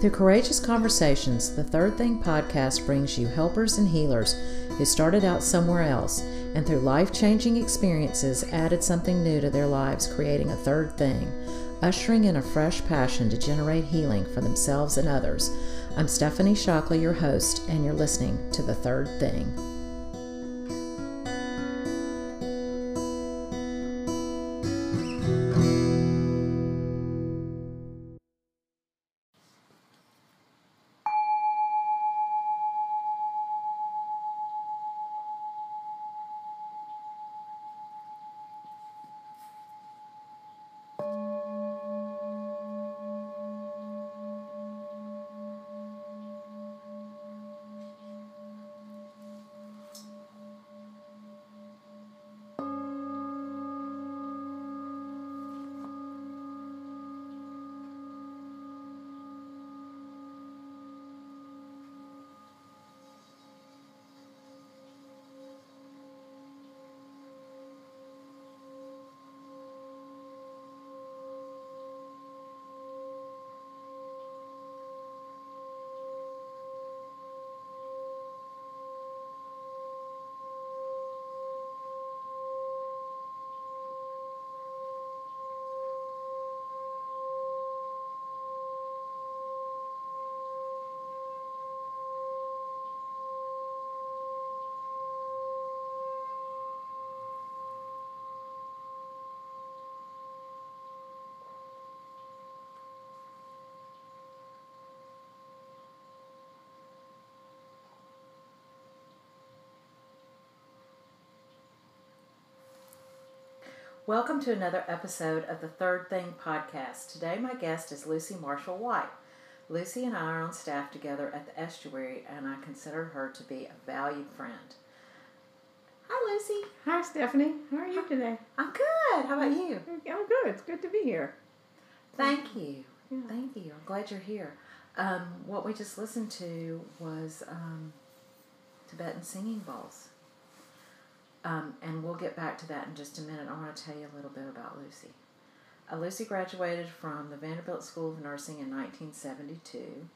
Through courageous conversations, the Third Thing podcast brings you helpers and healers who started out somewhere else and through life changing experiences added something new to their lives, creating a third thing, ushering in a fresh passion to generate healing for themselves and others. I'm Stephanie Shockley, your host, and you're listening to The Third Thing. Welcome to another episode of the Third Thing podcast. Today, my guest is Lucy Marshall White. Lucy and I are on staff together at the estuary, and I consider her to be a valued friend. Hi, Lucy. Hi, Stephanie. How are you today? I'm good. How about you? I'm good. It's good to be here. Thank you. Yeah. Thank you. I'm glad you're here. Um, what we just listened to was um, Tibetan singing bowls. Um, and we'll get back to that in just a minute. I want to tell you a little bit about Lucy. Uh, Lucy graduated from the Vanderbilt School of Nursing in 1972.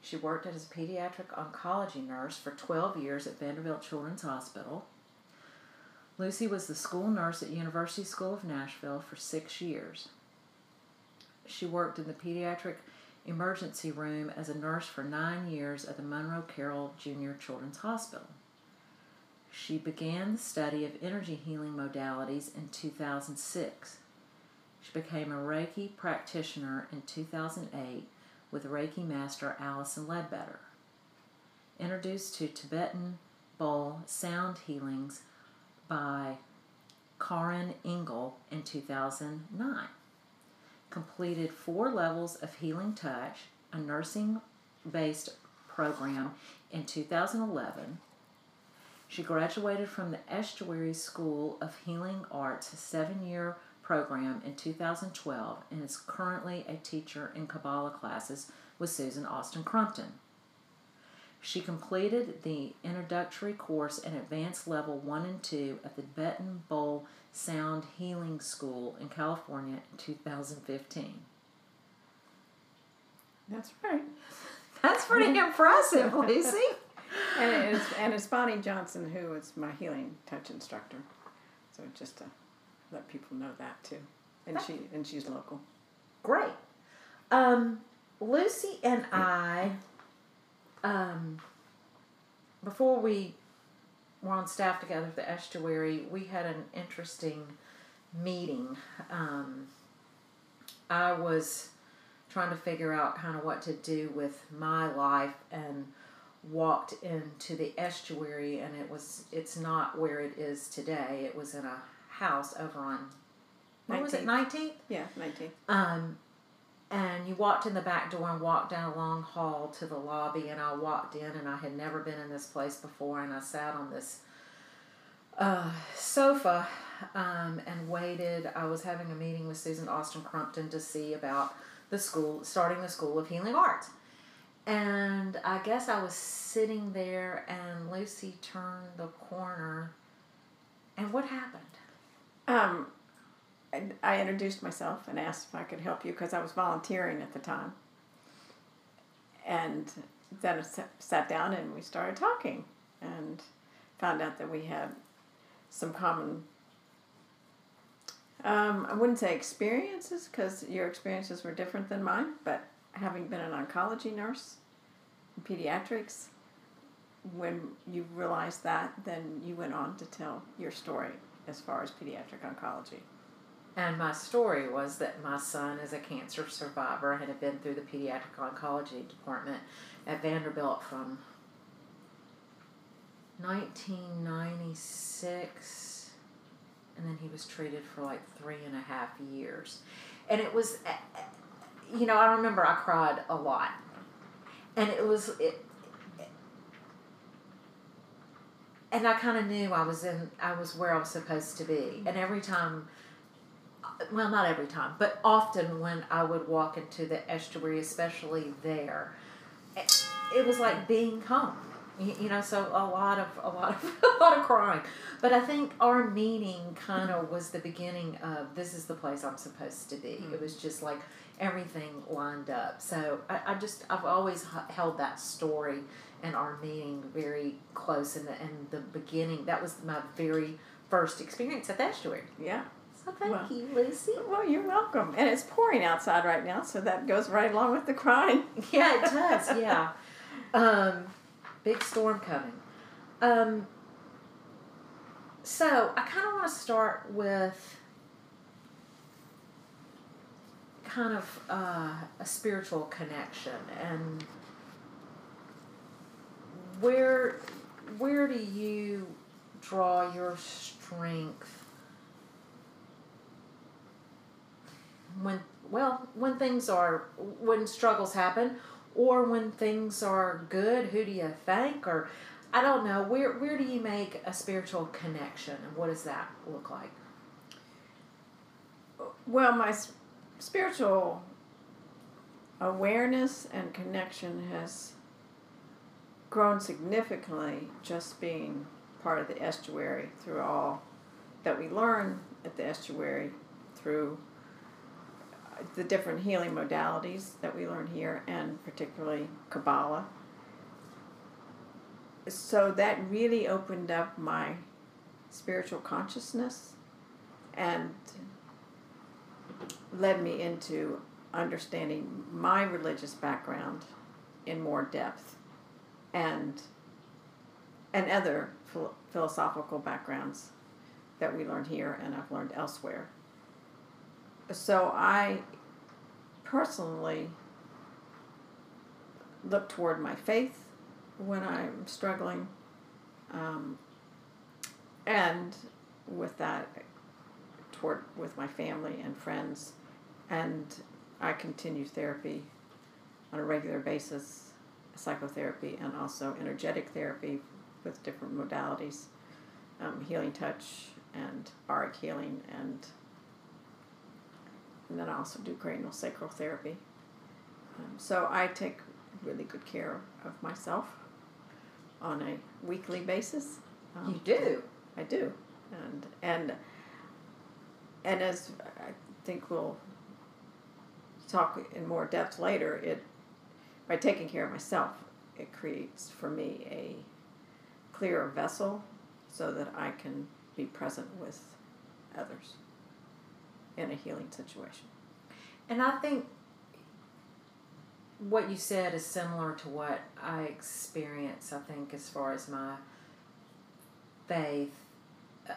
She worked as a pediatric oncology nurse for 12 years at Vanderbilt Children's Hospital. Lucy was the school nurse at University School of Nashville for six years. She worked in the pediatric emergency room as a nurse for nine years at the Monroe Carell Jr. Children's Hospital. She began the study of energy healing modalities in 2006. She became a Reiki practitioner in 2008 with Reiki master Allison Ledbetter. Introduced to Tibetan bowl sound healings by Karen Engel in 2009. Completed four levels of healing touch, a nursing based program in 2011 she graduated from the Estuary School of Healing Arts, seven year program, in 2012 and is currently a teacher in Kabbalah classes with Susan Austin Crumpton. She completed the introductory course and advanced level 1 and 2 at the Tibetan Bowl Sound Healing School in California in 2015. That's right. That's pretty impressive, Lucy and it's and it's Bonnie Johnson who is my healing touch instructor. So just to let people know that too, and she and she's local. Great. Um, Lucy and I, um, before we were on staff together at the estuary, we had an interesting meeting. Um, I was trying to figure out kind of what to do with my life and walked into the estuary and it was it's not where it is today. It was in a house over on what 19th. was it 19th yeah 19th um and you walked in the back door and walked down a long hall to the lobby and i walked in and i had never been in this place before and i sat on this uh, sofa um, and waited. I was having a meeting with susan austin crumpton to see about the school starting the school of healing arts and I guess I was sitting there, and Lucy turned the corner. And what happened? Um, I introduced myself and asked if I could help you because I was volunteering at the time. and then I sat down and we started talking and found out that we had some common um, I wouldn't say experiences because your experiences were different than mine, but having been an oncology nurse in pediatrics, when you realized that, then you went on to tell your story as far as pediatric oncology. And my story was that my son is a cancer survivor and had been through the pediatric oncology department at Vanderbilt from 1996 and then he was treated for like three and a half years. And it was, you know, I remember I cried a lot. And it was, it, and I kind of knew I was in, I was where I was supposed to be. And every time, well, not every time, but often when I would walk into the estuary, especially there, it, it was like being home you, you know so a lot of a lot of a lot of crying but i think our meeting kind of was the beginning of this is the place i'm supposed to be mm-hmm. it was just like everything lined up so I, I just i've always held that story and our meeting very close in the in the beginning that was my very first experience at the estuary yeah so thank well, you, Lucy. Well, you're welcome. And it's pouring outside right now, so that goes right along with the crying. Yeah, it does. Yeah. Um, Big storm coming. Um, so I kind of want to start with kind of uh, a spiritual connection and where where do you draw your strength when well when things are when struggles happen or when things are good, who do you thank? Or I don't know, where where do you make a spiritual connection and what does that look like? Well, my spiritual awareness and connection has grown significantly just being part of the estuary through all that we learn at the estuary through uh, the different healing modalities that we learn here, and particularly Kabbalah. So that really opened up my spiritual consciousness and led me into understanding my religious background in more depth and and other philosophical backgrounds that we learn here and I've learned elsewhere. So I personally look toward my faith when I'm struggling, um, and with that, toward with my family and friends, and I continue therapy on a regular basis, psychotherapy, and also energetic therapy with different modalities, um, healing touch and auric healing and and then I also do cranial sacral therapy. Um, so I take really good care of myself on a weekly basis. Um, you do. I do, and and and as I think we'll talk in more depth later, it by taking care of myself, it creates for me a clearer vessel so that I can be present with others in a healing situation. And I think what you said is similar to what I experience, I think, as far as my faith, uh,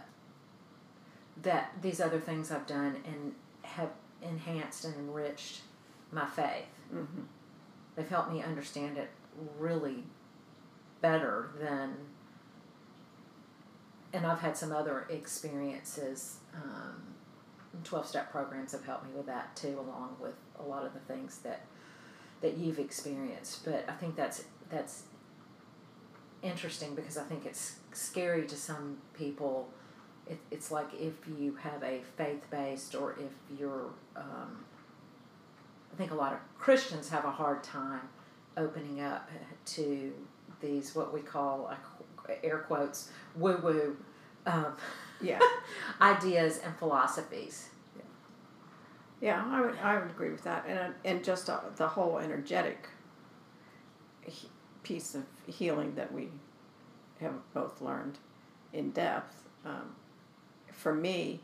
that these other things I've done and have enhanced and enriched my faith. Mm-hmm. They've helped me understand it really better than and I've had some other experiences um, 12 step programs have helped me with that too along with a lot of the things that that you've experienced but i think that's that's interesting because i think it's scary to some people it, it's like if you have a faith-based or if you're um, i think a lot of christians have a hard time opening up to these what we call air quotes woo woo um, yeah ideas and philosophies yeah, yeah I, would, I would agree with that and, and just uh, the whole energetic piece of healing that we have both learned in depth. Um, for me,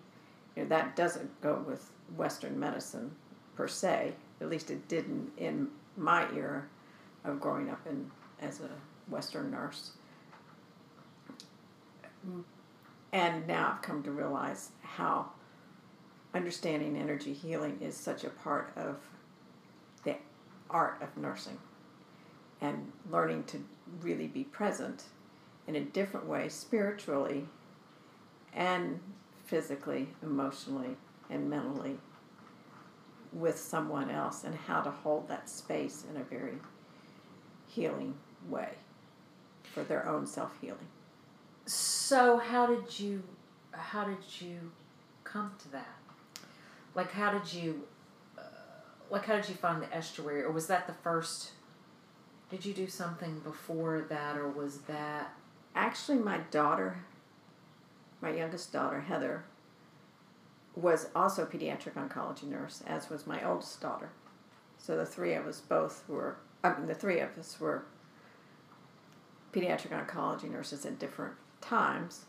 you know, that doesn't go with Western medicine per se. At least it didn't in my era of growing up in as a Western nurse. And now I've come to realize how understanding energy healing is such a part of the art of nursing and learning to really be present in a different way spiritually and physically, emotionally, and mentally with someone else and how to hold that space in a very healing way for their own self healing. So how did you how did you come to that? Like how did you uh, like how did you find the estuary or was that the first did you do something before that or was that Actually, my daughter, my youngest daughter, Heather, was also a pediatric oncology nurse, as was my oldest daughter. So the three of us both were, I mean, the three of us were pediatric oncology nurses at different times.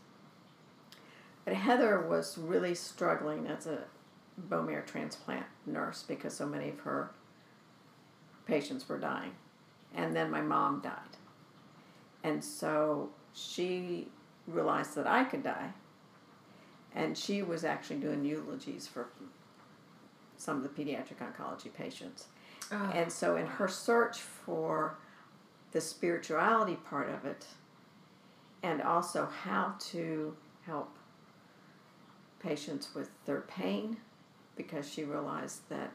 But Heather was really struggling as a bone marrow transplant nurse because so many of her patients were dying. And then my mom died. And so she realized that I could die. And she was actually doing eulogies for some of the pediatric oncology patients. oh, And so, in her search for the spirituality part of it, and also how to help patients with their pain, because she realized that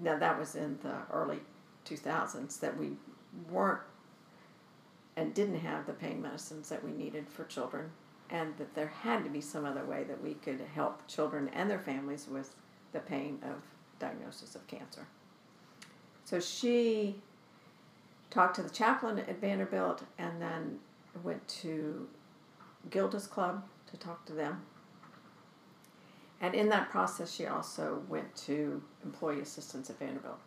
now that was in the early 2000s that we weren't and didn't have the pain medicines that we needed for children, and that there had to be some other way that we could help children and their families with the pain of diagnosis of cancer. So she talked to the chaplain at Vanderbilt and then went to Gilda's Club to talk to them. And in that process, she also went to employee assistants at Vanderbilt.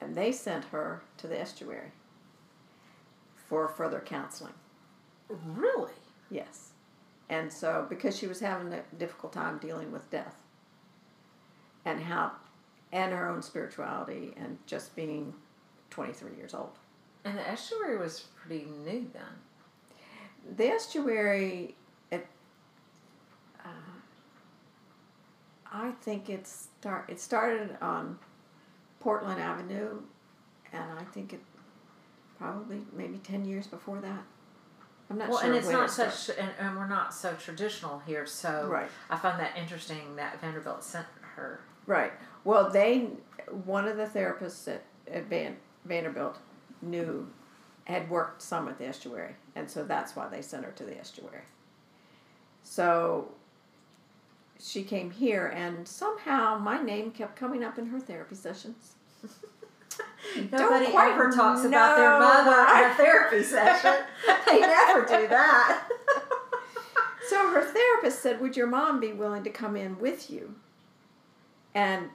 And they sent her to the estuary for further counseling. really Yes. And so, because she was having a difficult time dealing with death and how, and her own spirituality and just being 23 years old. and the estuary was pretty new then The estuary, it, uh, I think it start it started on Portland Avenue, and I think it probably maybe ten years before that. I'm not well sure and it's not such and, and we're not so traditional here so Right. i find that interesting that vanderbilt sent her Right. Well, they one of the therapists at, at Van, Vanderbilt knew had worked some at the estuary, and so that's why they sent her to the estuary. So she came here, and somehow my name kept coming up in her therapy sessions. Nobody ever talks about their mother in a therapy session. they never do that. So her therapist said, Would your mom be willing to come in with you? And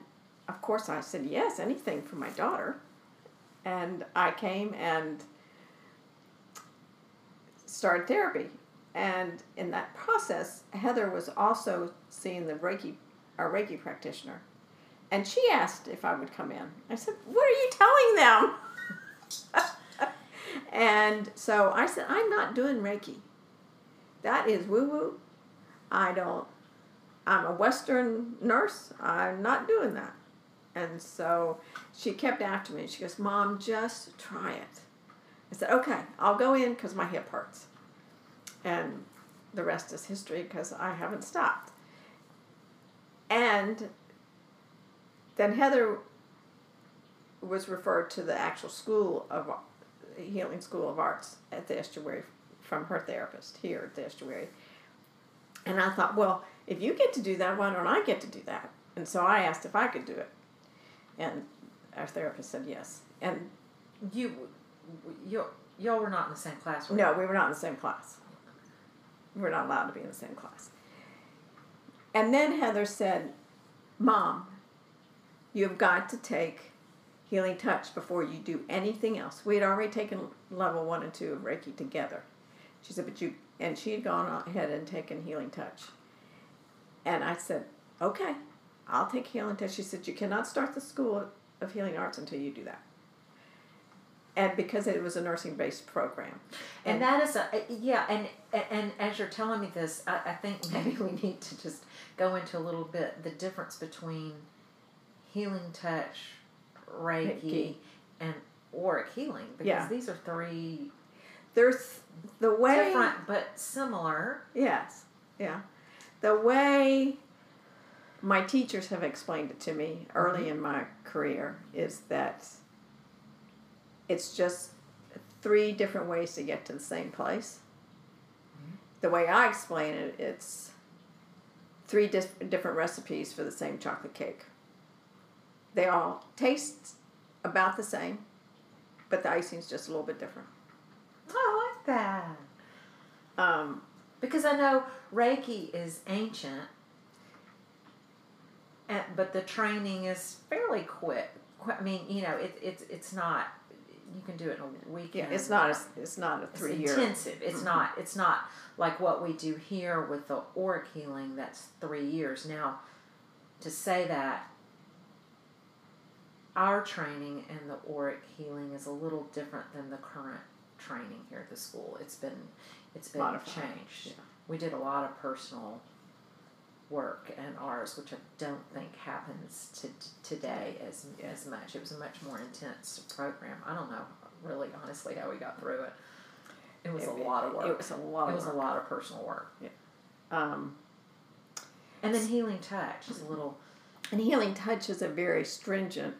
of course, I said, Yes, anything for my daughter. And I came and started therapy. And in that process, Heather was also seeing the Reiki, our Reiki practitioner. And she asked if I would come in. I said, What are you telling them? and so I said, I'm not doing Reiki. That is woo woo. I don't, I'm a Western nurse. I'm not doing that. And so she kept after me. She goes, Mom, just try it. I said, Okay, I'll go in because my hip hurts. And the rest is history because I haven't stopped. And then Heather was referred to the actual school of healing school of arts at the estuary from her therapist here at the estuary. And I thought, well, if you get to do that, why don't I get to do that? And so I asked if I could do it. And our therapist said yes. And You, you, y'all were not in the same class. were no, we were not in the same class. We're not allowed to be in the same class. And then Heather said, Mom, you've got to take healing touch before you do anything else. We had already taken level one and two of Reiki together. She said, but you, and she had gone ahead and taken healing touch. And I said, okay, I'll take healing touch. She said, you cannot start the school of healing arts until you do that. And because it was a nursing based program. And, and, that is a yeah, and and as you're telling me this, I, I think maybe we need to just go into a little bit the difference between healing touch, Reiki, Reiki. and auric healing because yeah. these are three. There's the way different but similar. Yes, yeah, the way my teachers have explained it to me early mm-hmm. in my career is that it's just three different ways to get to the same place. Mm-hmm. The way I explain it, it's three dis- different recipes for the same chocolate cake. They all taste about the same, but the icing's just a little bit different. I like that. Um, because I know Reiki is ancient, and, but the training is fairly quick. I mean, you know, it, it's it's not. You can do it in a weekend. Yeah, it's not. A, it's not a three it's year intensive. It's mm-hmm. not. It's not like what we do here with the auric healing. That's three years now. To say that our training and the auric healing is a little different than the current training here at the school. It's been it's been Modified. changed. Yeah. We did a lot of personal work and ours, which I don't think happens to today as as much. It was a much more intense program. I don't know really honestly how we got through it. It was it, a lot of work. It was a lot. It was work. a lot of personal work. Yeah. Um, and then healing touch is a little. And healing touch is a very stringent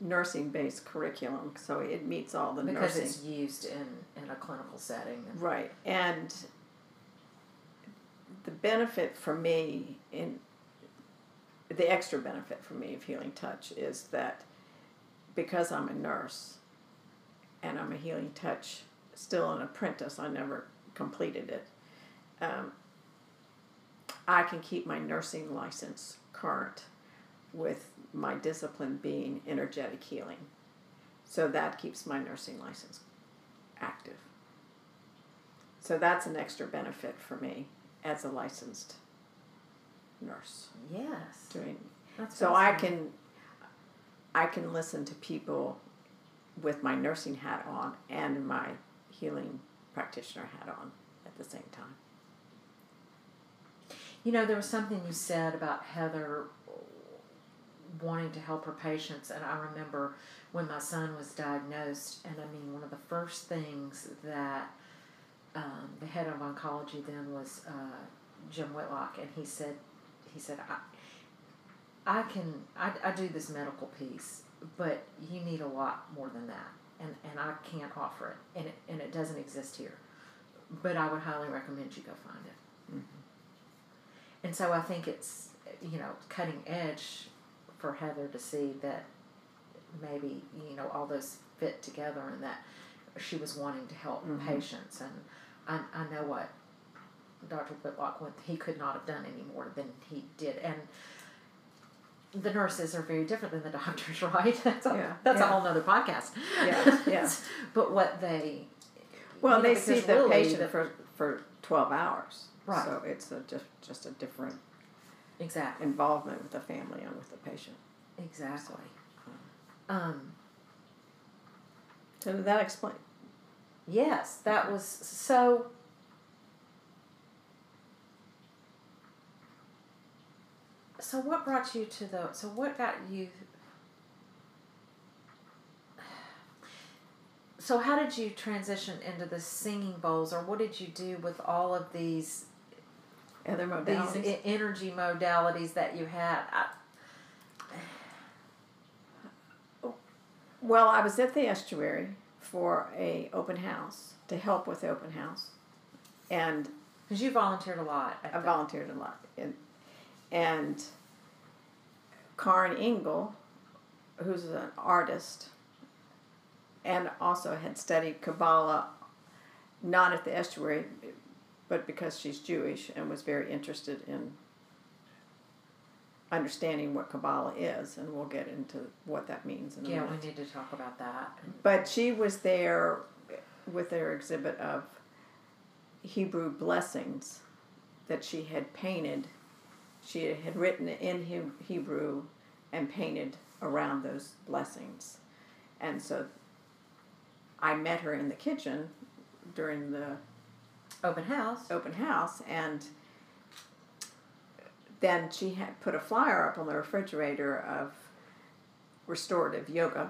nursing based curriculum, so it meets all the because nursing. it's used in in a clinical setting. Right, and the benefit for me in the extra benefit for me of healing touch is that because I'm a nurse and I'm a healing touch still an apprentice I never completed it um, I can keep my nursing license current with my discipline being energetic healing so that keeps my nursing license active so that's an extra benefit for me as a licensed nurse. Yes. Doing That's so I can I can listen to people with my nursing hat on and my healing practitioner hat on at the same time. You know, there was something you said about Heather wanting to help her patients, and I remember when my son was diagnosed, and I mean, one of the first things that um, the head of oncology then was uh, Jim Whitlock, and he said, he said, I, I can, I, I do this medical piece, but you need a lot more than that, and, and I can't offer it, and it, and it doesn't exist here, but I would highly recommend you go find it. Mm-hmm. And so I think it's, you know, cutting edge for Heather to see that maybe, you know, all those fit together and that she was wanting to help mm-hmm. patients and I, I know what Dr. Whitlock went, he could not have done any more than he did. And the nurses are very different than the doctors, right? That's a, yeah, that's yeah. a whole nother podcast. Yeah, yeah. but what they well, they know, see the really patient the, for for twelve hours, right? So it's a just just a different exactly involvement with the family and with the patient. Exactly. So, um, so did that explain? Yes, that was so. So what brought you to the? So what got you? So how did you transition into the singing bowls, or what did you do with all of these? Other modalities. These energy modalities that you had. I, well, I was at the estuary for a open house to help with the open house, and because you volunteered a lot. I, volunteered a lot, and and Karen Engel, who's an artist, and also had studied Kabbalah, not at the estuary, but because she's Jewish and was very interested in understanding what Kabbalah is, and we'll get into what that means in a Yeah, minute. we need to talk about that. But she was there with their exhibit of Hebrew blessings that she had painted. She had written in Hebrew and painted around those blessings. And so I met her in the kitchen during the Open house. open house and then she had put a flyer up on the refrigerator of restorative yoga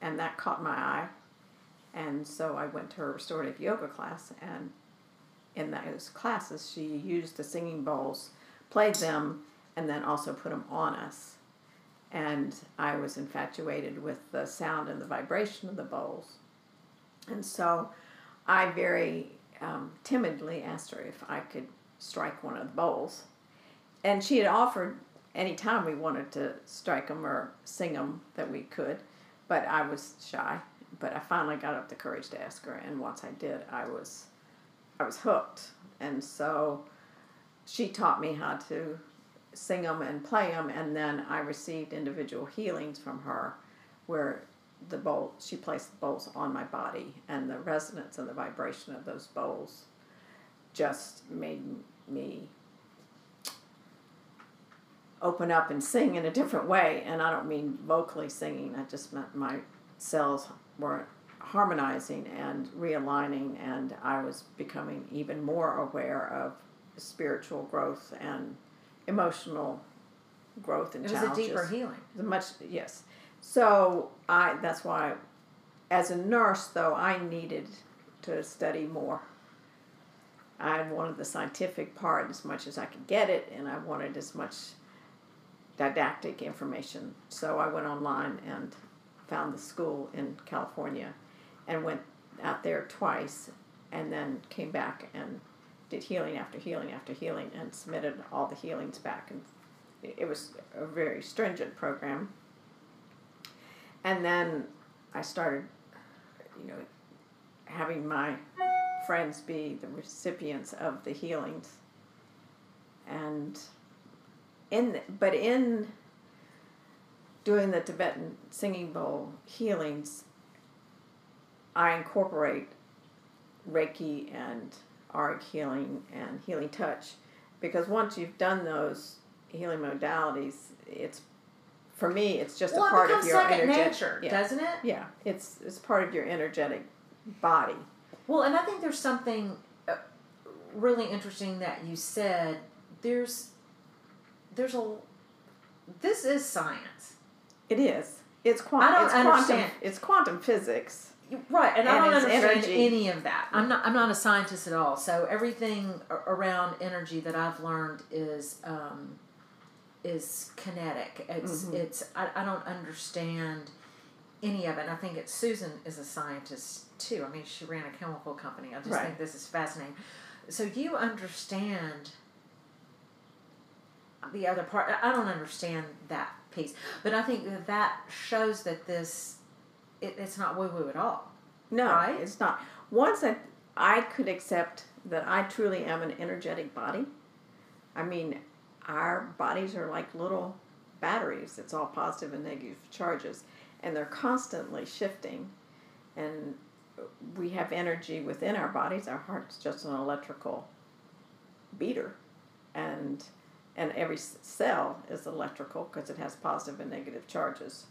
and that caught my eye and so i went to her restorative yoga class and in those classes she used the singing bowls played them and then also put them on us and i was infatuated with the sound and the vibration of the bowls and so i very um, timidly asked her if I could strike one of the bowls. And she had offered any time we wanted to strike them or sing them that we could, but I was shy. But I finally got up the courage to ask her, and once I did, I was, I was hooked. And so, she taught me how to sing them and play them, and then I received individual healings from her, where the bowl she placed the bowls on my body and the resonance and the vibration of those bowls just made me open up and sing in a different way. And i don't mean vocally singing i just meant my cells were harmonizing and realigning and i was becoming even more aware of spiritual growth and emotional growth and It was a deeper healing. the much yes so i that's why as a nurse though i needed to study more. I wanted the scientific part as much as i could get it and i wanted as much didactic information. So i went online and found the school in california and went out there twice and then came back and did healing after healing after healing and submitted all the healings back. And it was a very stringent program and then I started, you know, having my friends be the recipients of the healings. And in, but in doing the Tibetan singing bowl healings, I incorporate Reiki and Auric healing and healing touch because once you've done those healing modalities, it's for me, it's just well, a part of your second energetic. nature, yeah, doesn't it? yeah, it's it's part of your energetic body. Well, and I think there's something uh, really interesting that you said. There's, there's a, this is science, It is. It's I quantum. don't It's quantum. understand. It's quantum physics. right? And, I don't understand energy. any of that. I'm not. I'm not a scientist at all. So everything around energy that I've learned is, um, is kinetic. It's. Mhm. It's. I, I don't understand any of it. And I think it's Susan is a scientist too. I mean, she ran a chemical company. I just Right. think this is fascinating. So you understand the other part. I don't understand that piece, but I think that that shows that this, it, it's not woo woo at all. No, Right? it's not. Once that I could accept that I truly am an energetic body. I mean, our bodies are like little batteries. It's all positive and negative charges, and they're constantly shifting. And we have energy within our bodies. Our heart's just an electrical beater, and and every cell is electrical because it has positive and negative charges.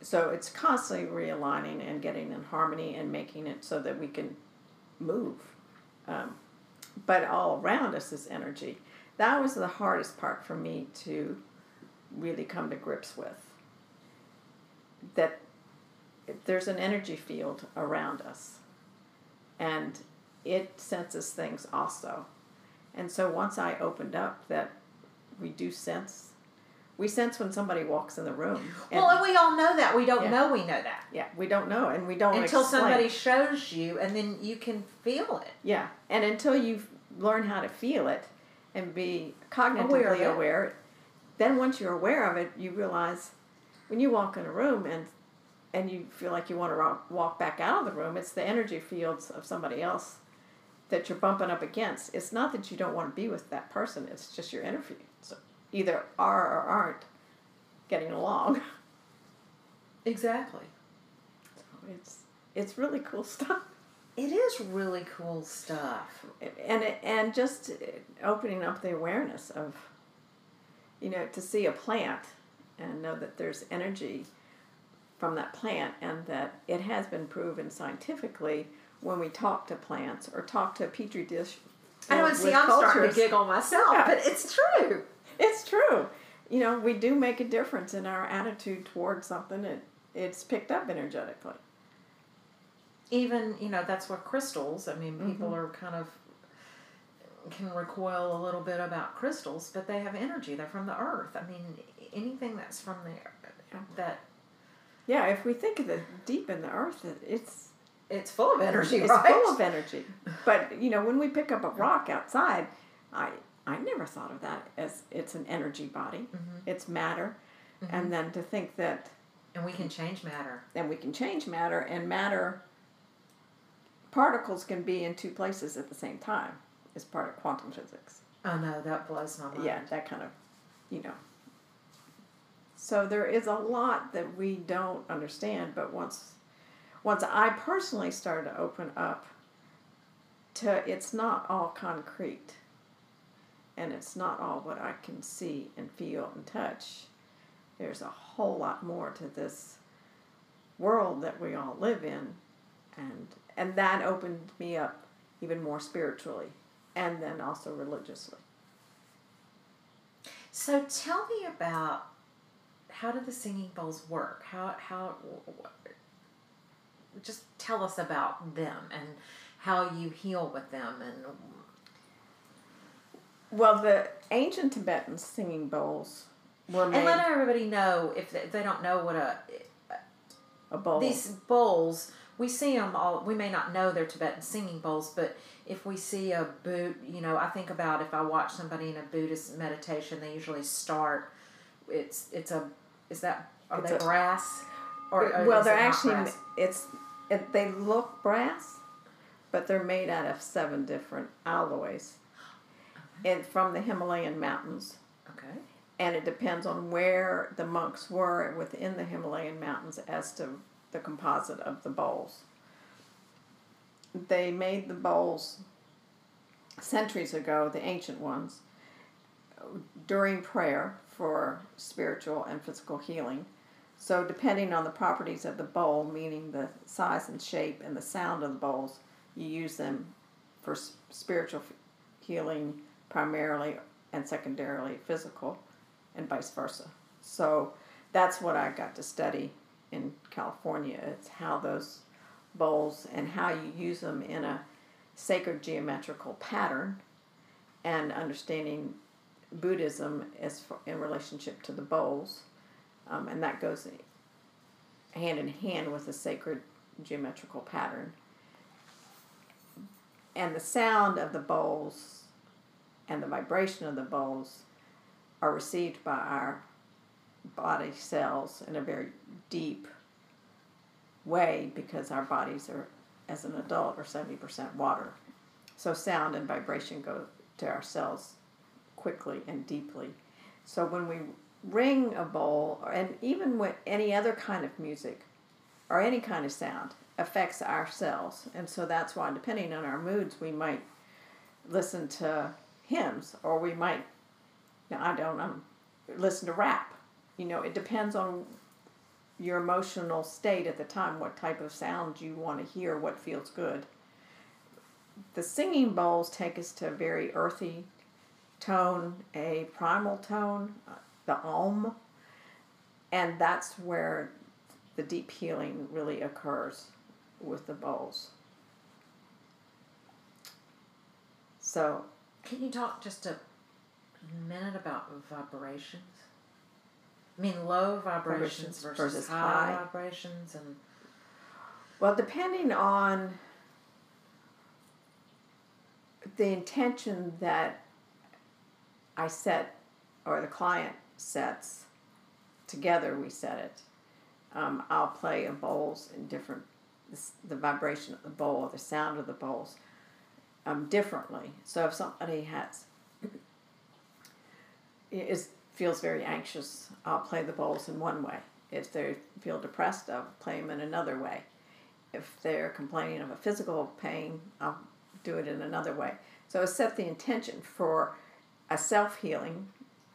So it's constantly realigning and getting in harmony and making it so that we can move. Um, but all around us is energy. That was the hardest part for me to really come to grips with. That there's an energy field around us, and it senses things also. And so once I opened up that we do sense, we sense when somebody walks in the room. And well, and we all know that. We don't Yeah. know we know that yeah, we don't know, and we don't until explain. somebody shows you, and then you can feel it. Yeah, and until you learn how to feel it and be cognitively Aware aware, then once you're aware of it, you realize when you walk in a room and and you feel like you want to walk back out of the room, it's the energy fields of somebody else that you're bumping up against. It's not that you don't want to be with that person; it's just your energy, so either are or aren't getting along. Exactly. So it's it's really cool stuff. It is really cool stuff. and and just opening up the awareness of you know to see a plant and know that there's energy from that plant and that it has been proven scientifically when we talk to plants or talk to a petri dish I know, and see, I'm starting to giggle myself, Yeah. but it's true. it's true you know we do make a difference in our attitude towards something it, it's picked up energetically Even, you know, that's what crystals, I mean, people Mhm. are kind of can recoil a little bit about crystals, but they have energy. They're from the earth. I mean, anything that's from the that yeah if we think of the deep in the earth it's it's full of energy, it's right? full of energy. But you know, when we pick up a rock outside, I I never thought of that as it's an energy body. Mhm. It's matter, Mm-hmm. and then to think that and we can change matter. then we can change matter, and matter particles can be in two places at the same time. Is part of quantum physics. Oh no, that blows my mind. Yeah, that kind of, you know. So there is a lot that we don't understand, but once once I personally started to open up to it's not all concrete and it's not all what I can see and feel and touch. There's a whole lot more to this world that we all live in and and that opened me up even more spiritually and then also religiously. So tell me about how do the singing bowls work? How how just tell us about them and how you heal with them and Well, the ancient Tibetan singing bowls were made and let everybody know if they, if they don't know what a a bowl. these bowls we see them all we may not know they're tibetan singing bowls but if we see a boot you know i think about if i watch somebody in a buddhist meditation they usually start it's it's a is that are It's they a- brass or or well, they're actually brass? it's it, they look brass, but they're made out of seven different alloys, and from the Himalayan mountains. okay And it depends on where the monks were within the Himalayan mountains as to the composite of the bowls. They made the bowls centuries ago, the ancient ones, during prayer for spiritual and physical healing. So, depending on the properties of the bowl, meaning the size and shape and the sound of the bowls, you use them for spiritual healing primarily and secondarily physical, and vice versa. So, that's what I got to study in California. It's how those bowls and how you use them in a sacred geometrical pattern and understanding Buddhism as for, in relationship to the bowls, um, and that goes hand in hand with the sacred geometrical pattern. And the sound of the bowls and the vibration of the bowls are received by our body cells in a very deep way because our bodies are, as an adult, are 70% water. So sound and vibration go to our cells quickly and deeply. So when we ring a bowl, and even with any other kind of music or any kind of sound, affects our cells. And so that's why, depending on our moods, we might listen to hymns or we might, no, I don't, um, listen to rap. You know, it depends on your emotional state at the time, what type of sound you want to hear, what feels good. The singing bowls take us to a very earthy tone, a primal tone, uh, the om, and that's where the deep healing really occurs with the bowls. So, can you talk just a minute about vibrations i mean low vibrations Vibrations versus, versus high, high. vibrations and well, depending on the intention that I set or the client sets, together we set it. Um, I'll play a bowls in different, the, the vibration of the bowl or the sound of the bowls um, differently. So if somebody has is feels very anxious, I'll play the bowls in one way. If they feel depressed, I'll play them in another way. If they're complaining of a physical pain, I'll do it in another way. So I set the intention for a self healing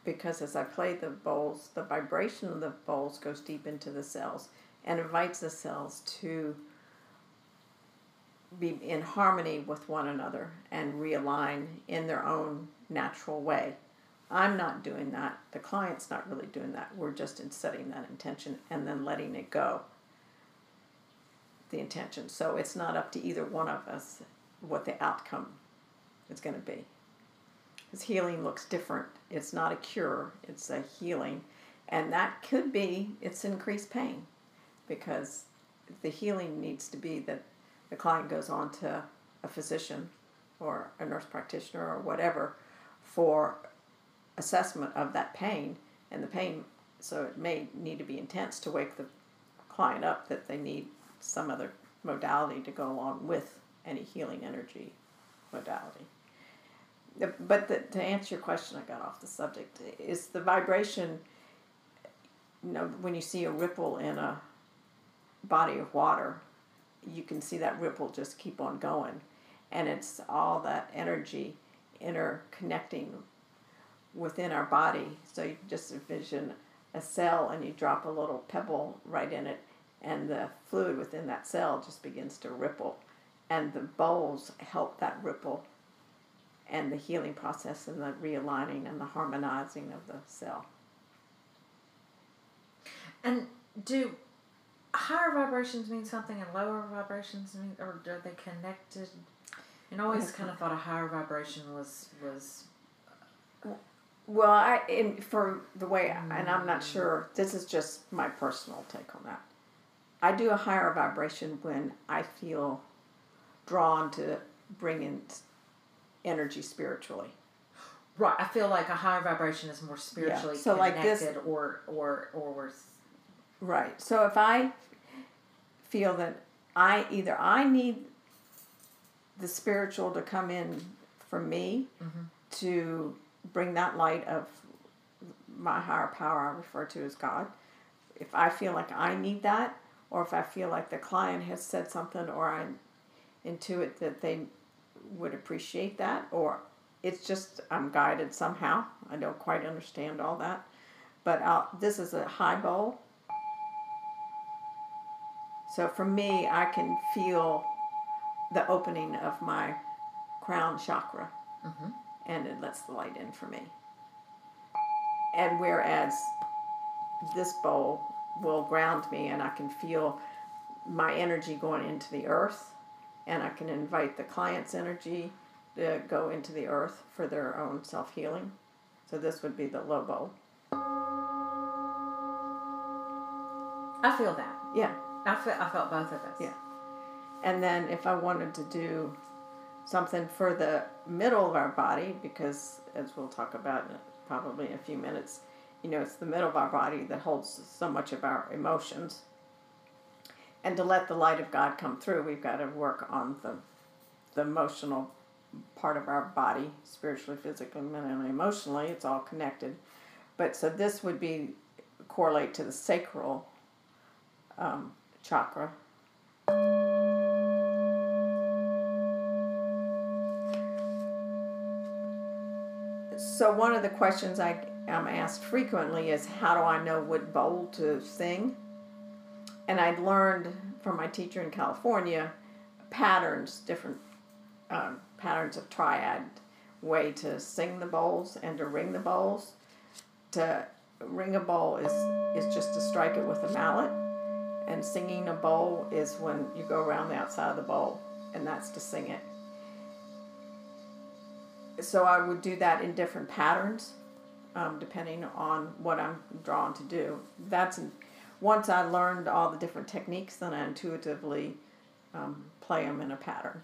because as I play the bowls, the vibration of the bowls goes deep into the cells and invites the cells to be in harmony with one another and realign in their own natural way. I'm not doing that. The client's not really doing that. We're just in setting that intention and then letting it go. The intention. So it's not up to either one of us what the outcome is going to be. Because healing looks different. It's not a cure, it's a healing. And that could be it's increased pain because the healing needs to be that the client goes on to a physician or a nurse practitioner or whatever for assessment of that pain and the pain so it may need to be intense to wake the client up that they need some other modality to go along with any healing energy modality. But the, to answer your question i got off the subject is the vibration you know when you see a ripple in a body of water you can see that ripple just keep on going. And it's all that energy interconnecting within our body. So you just envision a cell and you drop a little pebble right in it, and the fluid within that cell just begins to ripple. And the bowls help that ripple and the healing process and the realigning and the harmonizing of the cell. And do higher vibrations mean something and lower vibrations mean, or are they connected? And I always kind of thought a higher vibration was was well, I in for the way, and I'm not sure. This is just my personal take on that. I do a higher vibration when I feel drawn to bring in energy spiritually. Right. I feel like a higher vibration is more spiritually yeah. so connected, like this, or or or worse. Right. So if I feel that I either I need the spiritual to come in for me mm-hmm. to bring that light of my higher power I refer to as God. If I feel like I need that, or if I feel like the client has said something, or I intuit that they would appreciate that, or it's just I'm guided somehow. I don't quite understand all that, but I'll, this is a high bowl. So for me, I can feel the opening of my crown chakra. Mm-hmm and it lets the light in for me. And whereas this bowl will ground me and I can feel my energy going into the earth and I can invite the client's energy to go into the earth for their own self healing. So this would be the low bowl. I feel that. Yeah. I, feel, I felt both of us. Yeah. And then if I wanted to do something for the middle of our body because, as we'll talk about probably in a few minutes, you know, it's the middle of our body that holds so much of our emotions. And to let the light of God come through, we've got to work on the, the emotional part of our body, spiritually, physically, mentally, emotionally. It's all connected. But so this would be correlate to the sacral um, chakra. So one of the questions I am asked frequently is how do I know what bowl to sing? And I learned from my teacher in California patterns, different um, patterns of triad way to sing the bowls and to ring the bowls. To ring a bowl is is just to strike it with a mallet, and singing a bowl is when you go around the outside of the bowl, and that's to sing it so I would do that in different patterns, um, depending on what I'm drawn to do. That's once I learned all the different techniques, then I intuitively um, play them in a pattern.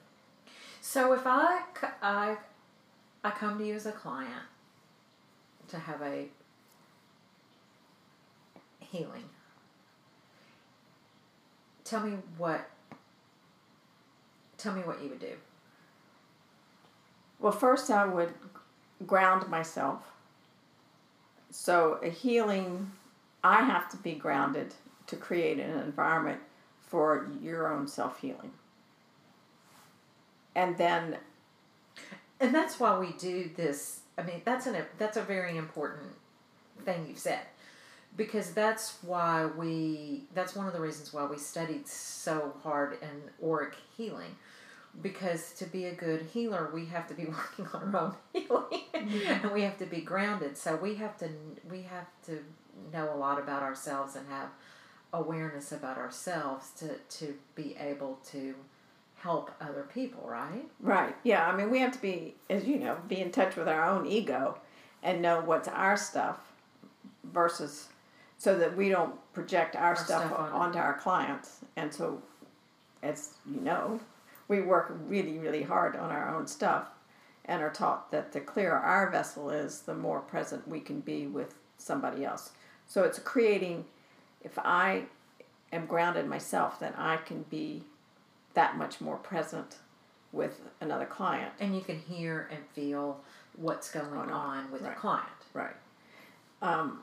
So if I, I, I come to you as a client to have a healing, tell me what. Tell me what you would do. Well, first I would ground myself so a healing, I have to be grounded to create an environment for your own self healing. And then, And that's why we do this. I mean, that's an that's a very important thing you've said, because that's why we. That's one of the reasons why we studied so hard in auric healing, because to be a good healer, we have to be working on our own healing, and we have to be grounded. So we have to we have to know a lot about ourselves and have awareness about ourselves to to be able to help other people, right? right, yeah, I mean, we have to be, as you know, be in touch with our own ego and know what's our stuff versus so that we don't project our, Our stuff, stuff on it. onto our clients. And so, as you know, we work really, really hard on our own stuff and are taught that the clearer our vessel is, the more present we can be with somebody else. So it's creating, if I am grounded myself, then I can be that much more present with another client. and you can hear and feel what's going on, on, with right. the client. Right. Um,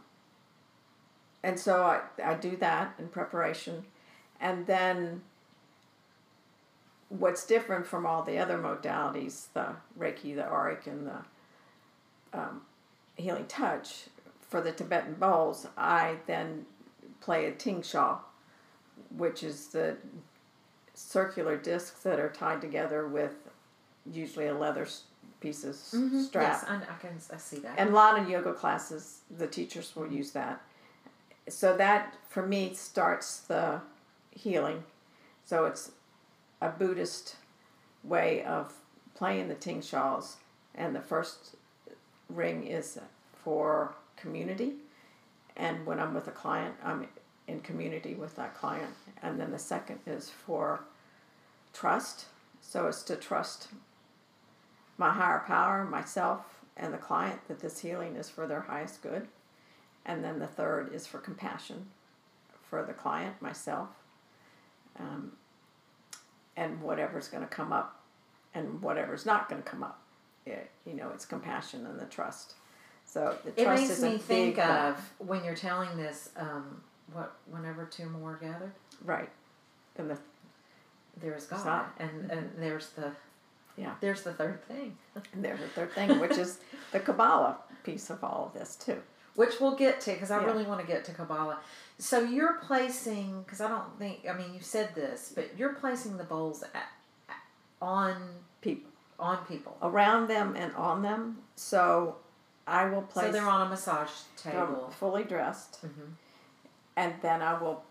and so I, I do that in preparation. And then what's different from all the other modalities, the Reiki, the Auric, and the um, Healing Touch, for the Tibetan bowls, I then play a Tingsha, which is the circular discs that are tied together with usually a leather piece of s- strap. Yes, I, I can I see that. And a lot of yoga classes, the teachers will use that. So that for me starts the healing. So it's a Buddhist way of playing the ting shawls, and the first ring is for community. And when I'm with a client, I'm in community with that client. And then the second is for trust. So it's to trust my higher power, myself, and the client that this healing is for their highest good. And then the third is for compassion for the client, myself, um, and whatever's going to come up and whatever's not going to come up. It, you know, it's compassion and the trust. So the it trust makes is a me think of when you're telling this. Um, what whenever two more are gathered, right, and the there's God, and and there's the Yeah. there's the third thing, and there's a third thing, which is the Kabbalah piece of all of this too. Which we'll get to because I Yeah. really want to get to Kabbalah. So you're placing because I don't think I mean you said this, but you're placing the bowls at, on People on people. around them and on them. So I will place. So they're on a massage table. fully dressed, hmm and then I will,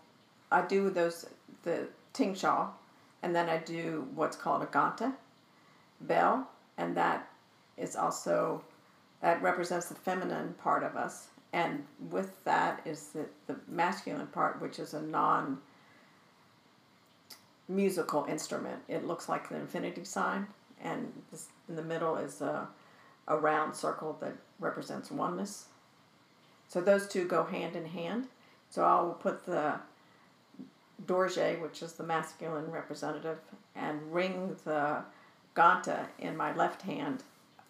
I do those the tingsha, and then I do what's called a ganta bell, and that is also that represents the feminine part of us, and with that is the the masculine part, which is a non musical instrument. It looks like the infinity sign, and this, in the middle is a a round circle that represents oneness. So those two go hand in hand. So I'll put the dorje, which is the masculine representative, and ring the ganta in my left hand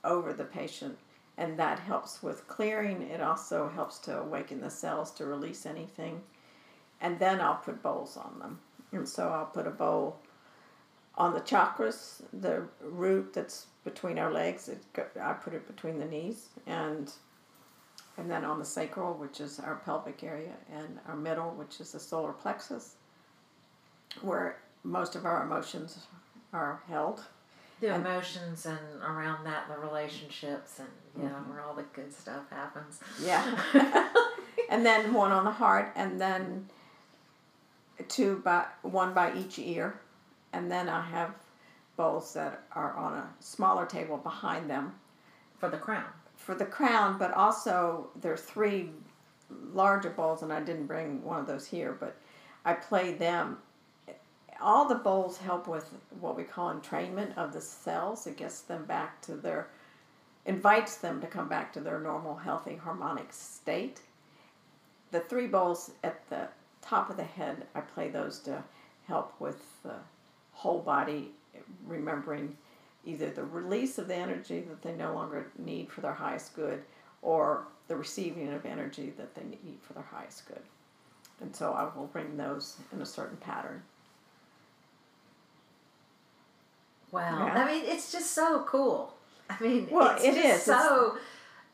over the patient. And that helps with clearing. It also helps to awaken the cells to release anything. And then I'll put bowls on them. And so I'll put a bowl on the chakras, the root that's between our legs. It I put it between the knees, and and then on the sacral, which is our pelvic area, and our middle, which is the solar plexus, where most of our emotions are held. The emotions and around that, the relationships, and you know mm-hmm. where all the good stuff happens. Yeah. and then one on the heart, and then two by one by each ear, and then I have bowls that are on a smaller table behind them For the crown. for the crown, but also there are three larger bowls, and I didn't bring one of those here, but I play them. All the bowls help with what we call entrainment of the cells. It gets them back to their, invites them to come back to their normal, healthy, harmonic state. The three bowls at the top of the head, I play those to help with the whole body, remembering either the release of the energy that they no longer need for their highest good or the receiving of energy that they need for their highest good. And so I will bring those in a certain pattern. Wow. Yeah. I mean, it's just so cool. I mean, Well, it's it is. It's- so.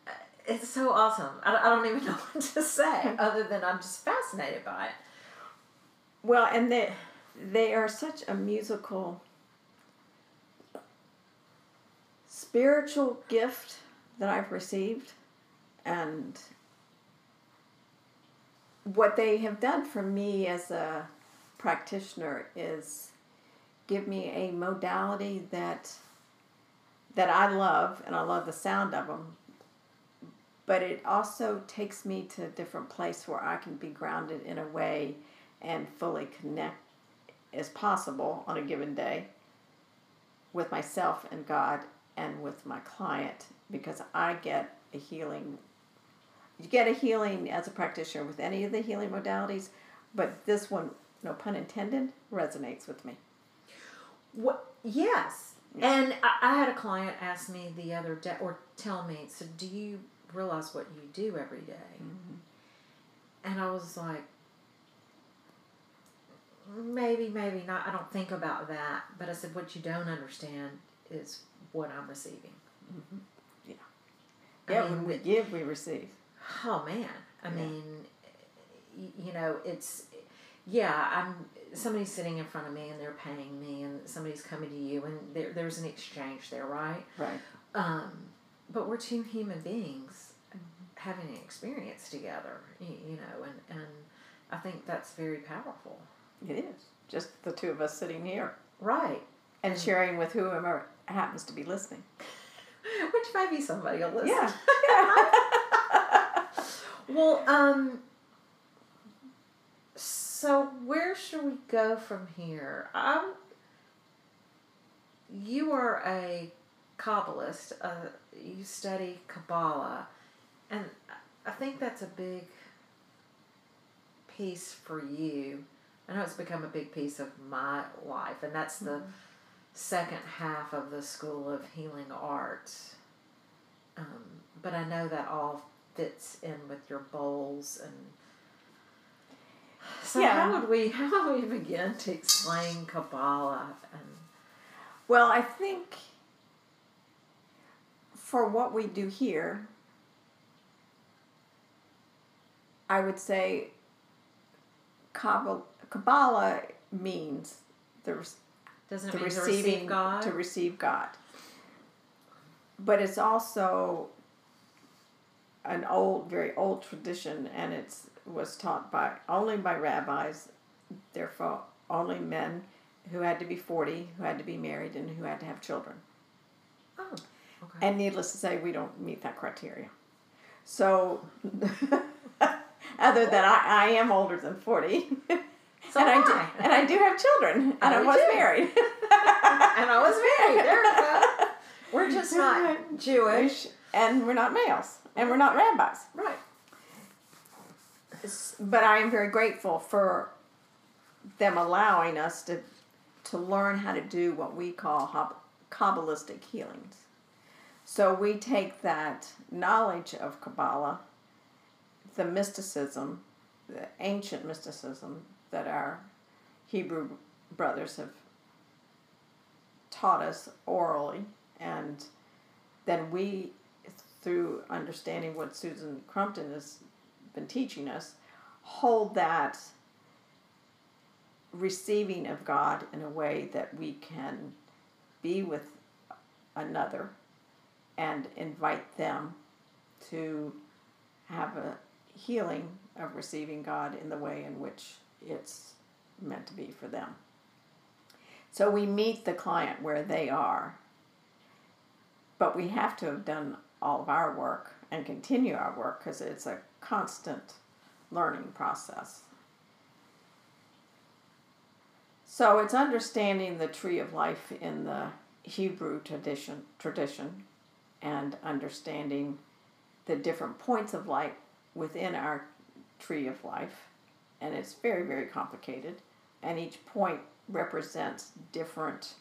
Uh, it's so awesome. I, I don't even know what to say other than I'm just fascinated by it. Well, and they they are such a musical spiritual gift that I've received and what they have done for me as a practitioner is give me a modality that that I love and I love the sound of them but it also takes me to a different place where I can be grounded in a way and fully connect as possible on a given day with myself and God and with my client because I get a healing. You get a healing as a practitioner with any of the healing modalities, but this one, no pun intended, resonates with me. What? Yes. And I, I had a client ask me the other day, or tell me, so do you realize what you do every day? Mm-hmm. And I was like, maybe, maybe not. I don't think about that. But I said, what you don't understand is what I'm receiving. Mm-hmm. Yeah. I Yeah, mean, when we give, we receive. Oh man, I Yeah. mean, you know, it's yeah. I'm somebody's sitting in front of me and they're paying me, and somebody's coming to you, and there, there's an exchange there, right? Right. Um, but we're two human beings having an experience together, you, you know, and and I think that's very powerful, It is. Just the two of us sitting here right? and sharing with whoever happens to be listening. Which might maybe somebody will listen. Yeah. Well, um, so where should we go from here? Um, you are a Kabbalist. Uh, you study Kabbalah, and I think that's a big piece for you. I know it's become a big piece of my life, and that's the second half of the School of Healing Arts. Um, but I know that all fits in with your bowls and. So Yeah. how would we how would we begin to explain Kabbalah and Well, I think for what we do here, I would say Kabbalah means the, doesn't the mean to receiving receive God? to receive God. But it's also an old, very old tradition, and it's was taught by only by rabbis, therefore only men who had to be forty, who had to be married, and who had to have children. oh, okay. And needless to say, we don't meet that criteria. So, other than I, I am older than 40. So and, I do, and I do have children. And I I was do. married. and I was married. There we go. We're just not Jewish, And we're not males. And we're not rabbis. right? But I am very grateful for them allowing us to, to learn how to do what we call Kabbalistic healings. So we take that knowledge of Kabbalah, the mysticism, the ancient mysticism that our Hebrew brothers have taught us orally, and then we, through understanding what Susan Crumpton has been teaching us, hold that receiving of God in a way that we can be with another and invite them to have a healing of receiving God in the way in which it's meant to be for them. So we meet the client where they are, but we have to have done all of our work and continue our work because it's a constant learning process. So it's understanding the tree of life in the Hebrew tradition tradition and understanding the different points of light within our tree of life. And it's very, very complicated. And each point represents different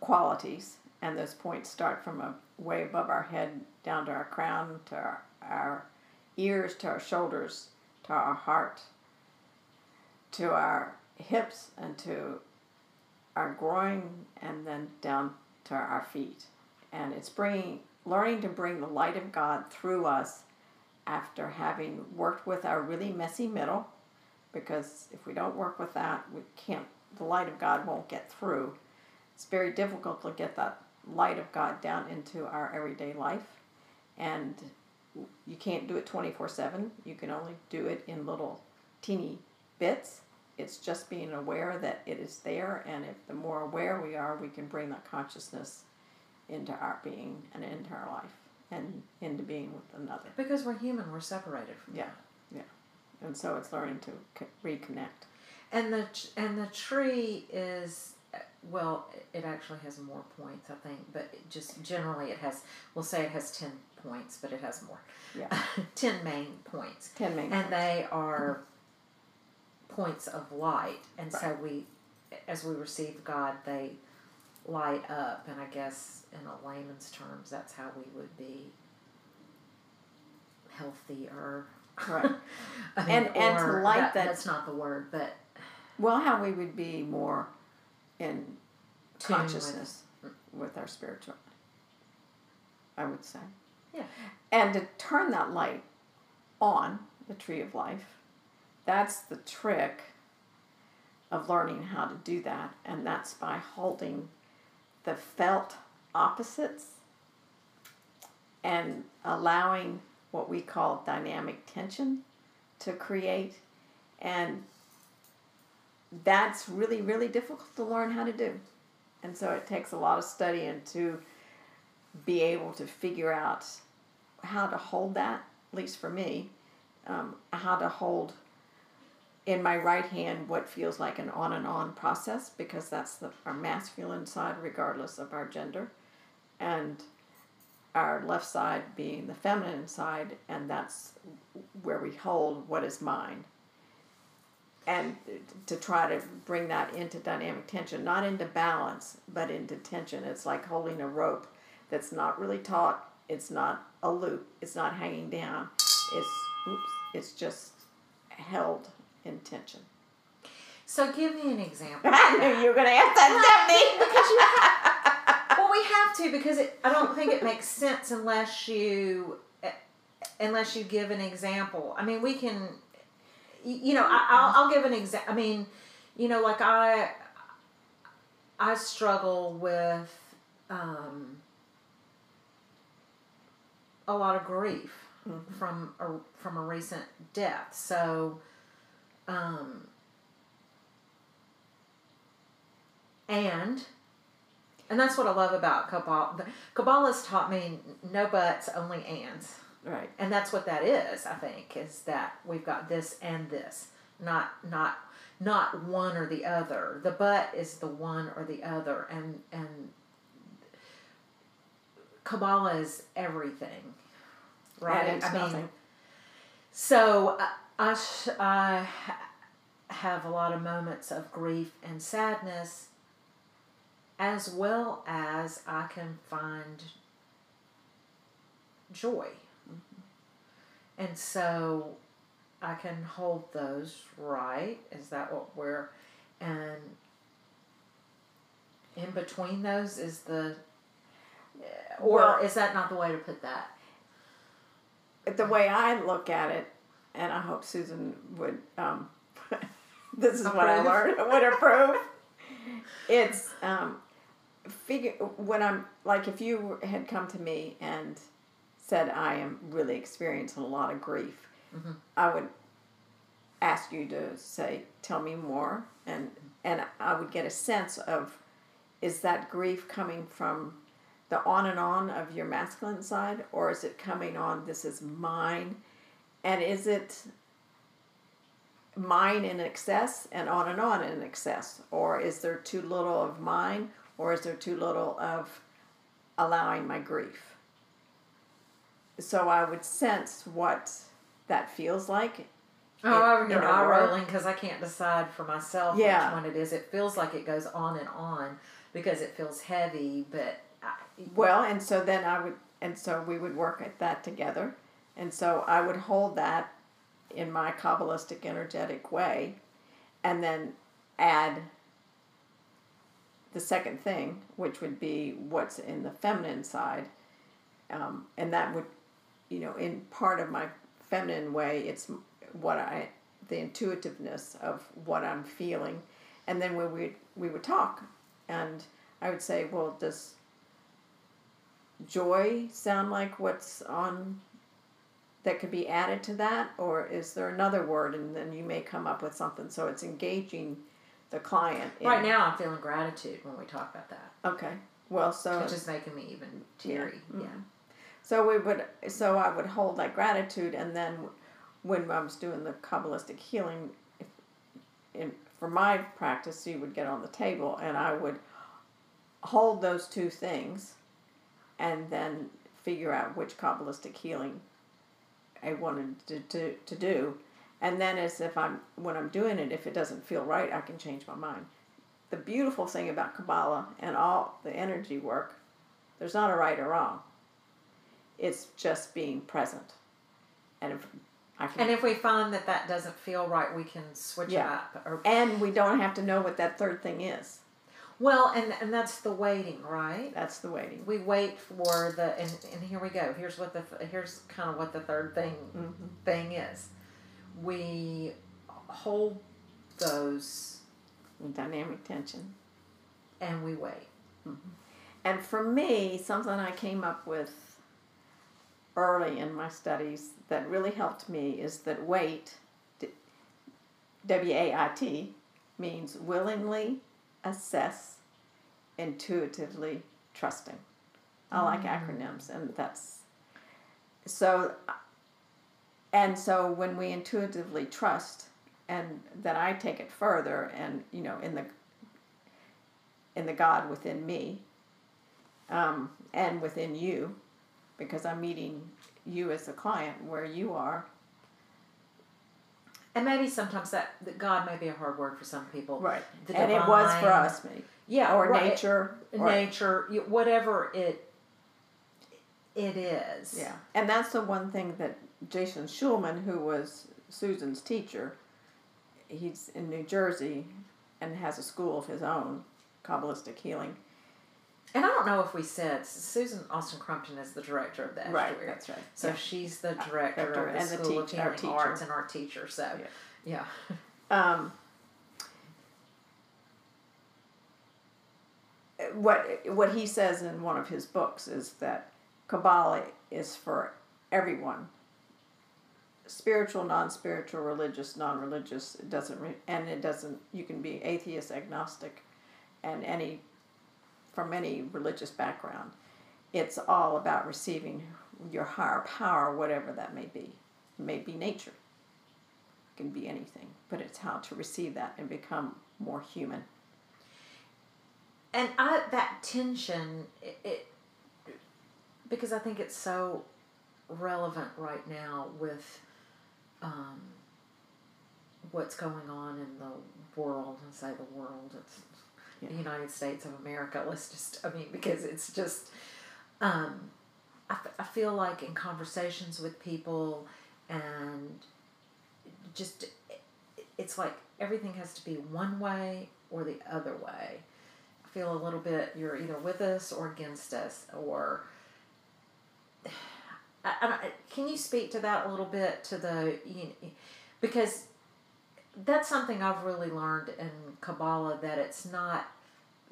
qualities. And those points start from a way above our head, down to our crown, to our, our ears, to our shoulders, to our heart, to our hips, and to our groin, and then down to our feet. And it's bringing, learning to bring the light of God through us after having worked with our really messy middle, because if we don't work with that, we can't, the light of God won't get through. It's very difficult to get that light of God down into our everyday life. And you can't do it 24 7. You can only do it in little teeny bits. It's just being aware that it is there. And if the more aware we are, we can bring that consciousness into our being and into our life and into being with another. Because we're human, we're separated from Yeah, yeah. And so it's learning to reconnect. And the and the tree is well, it actually has more points, I think, but just generally it has. We'll say it has ten points, but it has more. Yeah. ten main points, Ten main and points. they are points of light, and so we, as we receive God, they light up, and I guess in a layman's terms, that's how we would be healthier. Right. I mean, And- and to light that- that's not the word, but Well, how we would be more in Tune with- consciousness with, our spiritual, I would say. Yeah. And to turn that light on, the tree of life, that's the trick of learning how to do that. And that's by holding the felt opposites and allowing what we call dynamic tension to create. And that's really, really difficult to learn how to do. And so it takes a lot of study and to be able to figure out how to hold that, at least for me, um, how to hold in my right hand what feels like an on and on process because that's the, our masculine side, regardless of our gender, and our left side being the feminine side, and that's where we hold what is mine and to try to bring that into dynamic tension, not into balance, but into tension. It's like holding a rope that's not really taut. It's not a loop. It's not hanging down. It's oops. It's just held in tension. so give me an example. I knew you were going to ask that, Stephanie. well, we have to because it, I don't think it makes sense unless you unless you give an example. I mean, we can, you know, I, I'll, I'll give an example. I mean, you know, like I I struggle with um, a lot of grief from a from a recent death. So. Um, and and that's what I love about Kabbalah. Kabbalah's taught me no buts, only ands. Right. And that's what that is, I think, is that we've got this and this. Not not not one or the other. The but is the one or the other and and Kabbalah is everything. Right? It's I mean, nothing. so I, I, sh- I have a lot of moments of grief and sadness, as well as I can find joy. And so I can hold those right. Is that what we're. And in between those is the. Or Well- is that not the way to put that? the way I look at it, and I hope Susan would. Um, this is what I learned. Would approve. It's um, figure when I'm like if you had come to me and said I am really experiencing a lot of grief, Mhm. I would ask you to say, "Tell me more," and and I would get a sense of is that grief coming from the on and on of your masculine side, or is it coming on this is mine, and is it mine in excess and on and on in excess, or is there too little of mine, or is there too little of allowing my grief? So I would sense what that feels like. Oh, in- over here in eye rolling because I can't decide for myself Yeah. which one it is. It feels like it goes on and on because it feels heavy, but I, Well, and so then I would, and so we would work at that together. And so I would hold that in my Kabbalistic energetic way and then add the second thing, which would be what's in the feminine side. Um, and that would, you know, in part of my feminine way, it's what I, the intuitiveness of what I'm feeling. And then when we we would talk, and I would say, well, does joy sound like what's on that could be added to that or is there another word and then you may come up with something so it's engaging the client Right now, I'm feeling gratitude when we talk about that, okay well so which is making me even teary. Yeah. Mm. Yeah. So we would so i would hold that gratitude and then when i was doing the kabbalistic healing if, in, for my practice you would get on the table and i would hold those two things and then figure out which kabbalistic healing i wanted to, to, to do. And then as if i'm when i'm doing it if it doesn't feel right i can change my mind. The beautiful thing about kabbalah and all the energy work there's not a right or wrong it's just being present and if i can And if we find that that doesn't feel right, we can switch Yeah. it up. Or, and we don't have to know what that third thing is well, and and that's the waiting, right? that's the waiting We wait for the and, and here we go. Here's what the here's kind of what the third thing Mhm. thing is. We hold those dynamic tension and we wait. And for me, something I came up with early in my studies that really helped me is that wait, W A I T, means willingly assess, intuitively trusting. I like acronyms, and that's so. And so when we intuitively trust, and then I take it further, and you know, in the in the God within me, um, and within you, because I'm meeting you as a client where you are. And maybe sometimes that, that God may be a hard word for some people. Right. The and it was for us, me. Yeah. Or right. nature. or- nature, whatever it it is. Yeah. And that's the one thing that Jason Shulman, who was Susan's teacher, he's in New Jersey and has a school of his own, Kabbalistic healing. And I don't know if we said Susan Austin Crumpton is the director of the estuary. That's right. So Yeah. she's the director director of the and the School of teach- Healing teacher. Arts and our teacher. So, Yeah. yeah. um, what what he says in one of his books is that Kabbalah is for everyone. Spiritual, non-spiritual, religious, non-religious. It doesn't, re- and it doesn't. You can be atheist, agnostic, and any from any religious background. It's all about receiving your higher power, whatever that may be. It may be nature it can be anything, but it's how to receive that and become more human. And I that tension it, it because I think it's so relevant right now with um, what's going on in the world and say the world it's the United States of America. Let's just I mean because it's just um, I, f- I feel like in conversations with people and just it's like everything has to be one way or the other way. I feel a little bit you're either with us or against us or I, I, can you speak to that a little bit to the you know, because that's something I've really learned in Kabbalah that it's not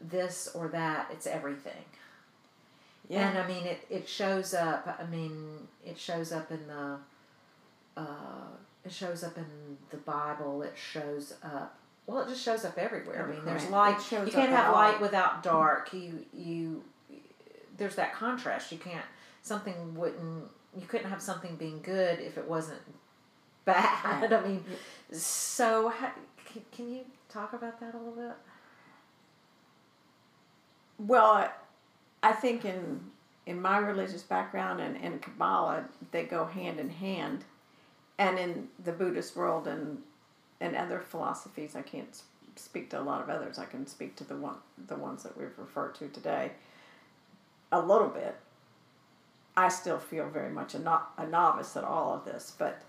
this or that it's everything. Yeah. and I mean it, it shows up I mean it shows up in the uh, it shows up in the Bible it shows up well it just shows up everywhere. I mean there's light you can't have light without dark. You you there's that contrast. You can't something wouldn't you couldn't have something being good if it wasn't bad I mean so how, can, can you talk about that a little bit Well, I, think in in my religious background and in Kabbalah, they go hand in hand, and in the Buddhist world and and other philosophies, I can't speak to a lot of others. I can speak to the one the ones that we've referred to today. a little bit. I still feel very much a, no, a novice at all of this, but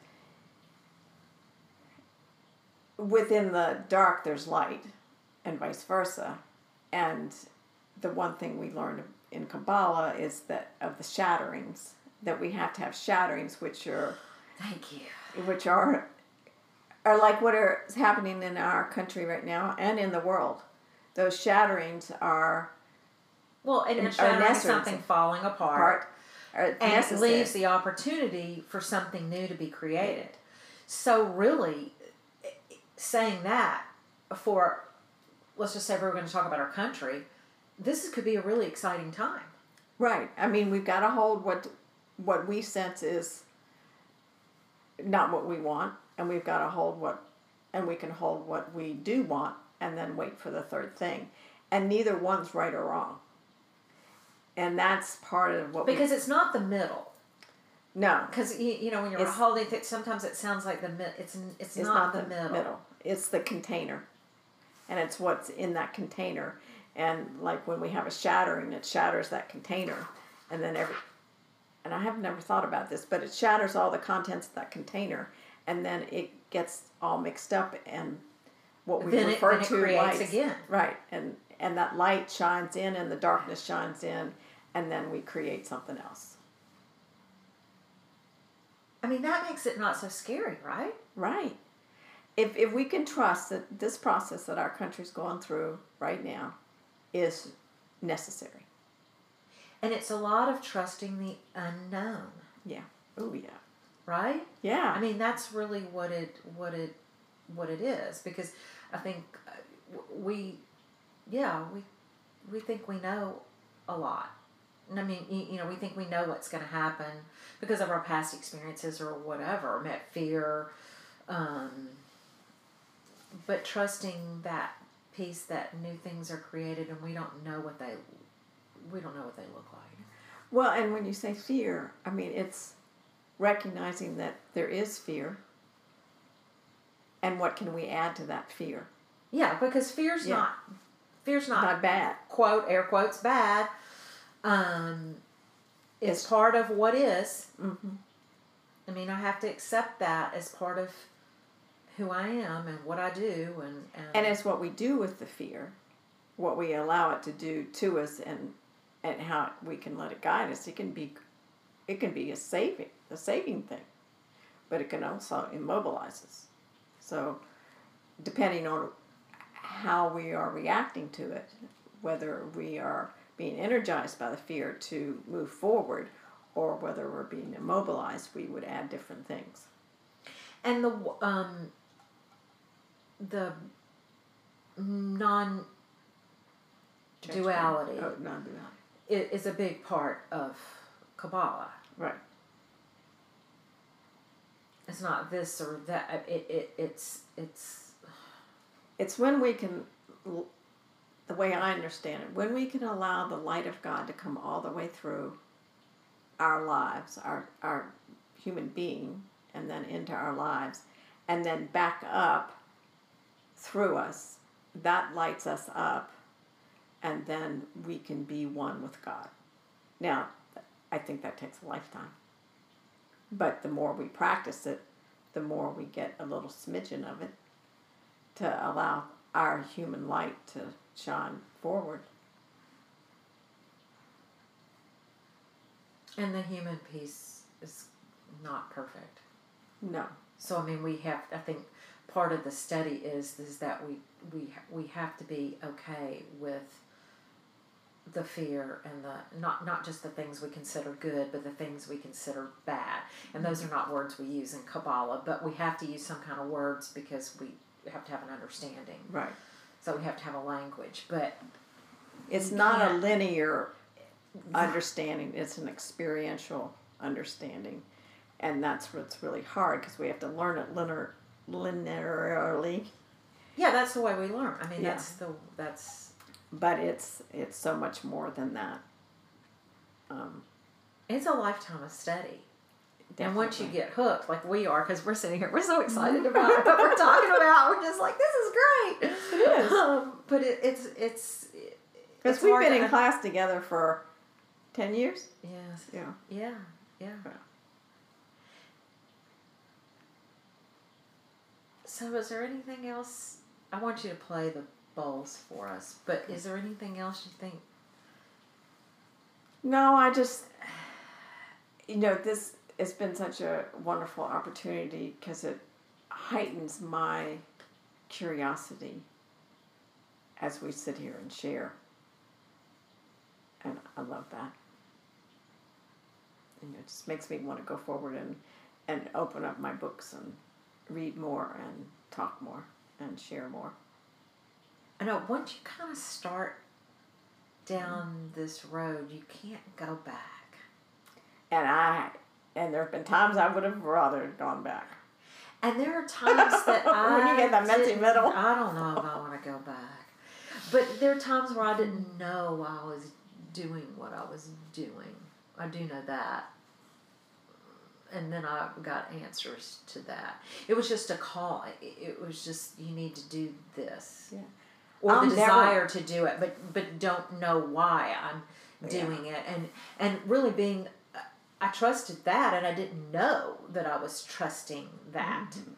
within the dark there's light, and vice versa. And the one thing we learned in Kabbalah is that of the shatterings that we have to have shatterings, which are Thank you. which are are like what is happening in our country right now and in the world. Those shatterings are Well, and Are it's shattering necessary. something falling apart, part are and it necessary. leaves the opportunity for something new to be created. So really, saying that for let's just say we're going to talk about our country, this could be a really exciting time. Right. I mean, we've got to hold what what we sense is not what we want, and we've got to hold what, and we can hold what we do want, and then wait for the third thing, and neither one's right or wrong. And that's part of what Because it's not the middle. no, Because you, you know when you're holding things, sometimes it sounds like the it's it's, it's not, the, middle. It's the container, and it's what's in that container. And like when we have a shattering, it shatters that container, and then every. And I have never thought about this, but it shatters all the contents of that container, and then it gets all mixed up, and what we Then it- refer it to creates lights- again. right? And and that light shines in, and the darkness shines in, and then we create something else, I mean that makes it not so scary, right? right? If if we can trust that this process that our country's going through right now is necessary. And it's a lot of trusting the unknown, Yeah. Oh yeah. right? Yeah. I mean that's really what it what it what it is because I think uh, we yeah we we think we know a lot. I mean you, you know we think we know what's going to happen because of our past experiences or whatever, met fear, um, but trusting that piece that new things are created and we don't know what they we don't know what they look like. well, and when you say fear, I mean it's recognizing that there is fear. And what can we add to that fear? Yeah, because fear's Yeah. not fear's not Not bad. quote air quotes bad um it's It's- part of what is Mm-hmm. i mean i have to accept that as part of who i am and what i do and and, And it's what we do with the fear, what we allow it to do to us, and and how we can let it guide us. It can be, it can be a saving, a saving thing, but it can also immobilize us. So, depending on how we are reacting to it, whether we are being energized by the fear to move forward, or whether we're being immobilized, we would add different things. and the um the non duality Oh, non-duality. is a big part of kabbalah Right. it's not this or that it, it it's it's It's when we can, the way I understand it, when we can allow the light of God to come all the way through our lives, our, our human being, and then into our lives, and then back up through us, that lights us up, and then we can be one with God. Now, I think that takes a lifetime. But the more we practice it, the more we get a little smidgen of it to allow our human light to shine forward. and the human piece is not perfect No. So I mean, we have. I think part of the study is is that we we we have to be okay with the fear and the not not just the things we consider good, but the things we consider bad. And those are not words we use in Kabbalah, but we have to use some kind of words because we have to have an understanding. Right. So we have to have a language. But It's not a linear understanding, it's an experiential understanding. And that's what's really hard because we have to learn it linear, linearly. yeah, that's the way we learn. I mean, Yeah. that's the that's But it's it's so much more than that. Um, it's a lifetime of study. And once you get hooked, like we are, because we're sitting here, we're so excited about what we're talking about. We're just like, this is great. It is. Um, but it, it's it's Because we've been in class together for 10 years? Yes. Yeah. Yeah. Yeah. Yeah. So, is there anything else? I want you to play the bowls for us, but is there anything else you think? No, I just, you know, this has been such a wonderful opportunity because it heightens my curiosity as we sit here and share. And I love that. And it just makes me want to go forward and, and open up my books and read more and talk more and share more. I know once you kind of start down this road, you can't go back. And I, and there have been times I would have rather gone back. And there are times that When I you get that messy middle. I don't know if I want to go back, but there are times where I didn't know I was doing what I was doing. I do know that, and then I got answers to that. It was just a call. It, was just you need to do this, Yeah. or I'll the never- desire to do it, but but don't know why I'm Yeah. doing it, and and really being. I trusted that, and I didn't know that I was trusting that Mm-hmm.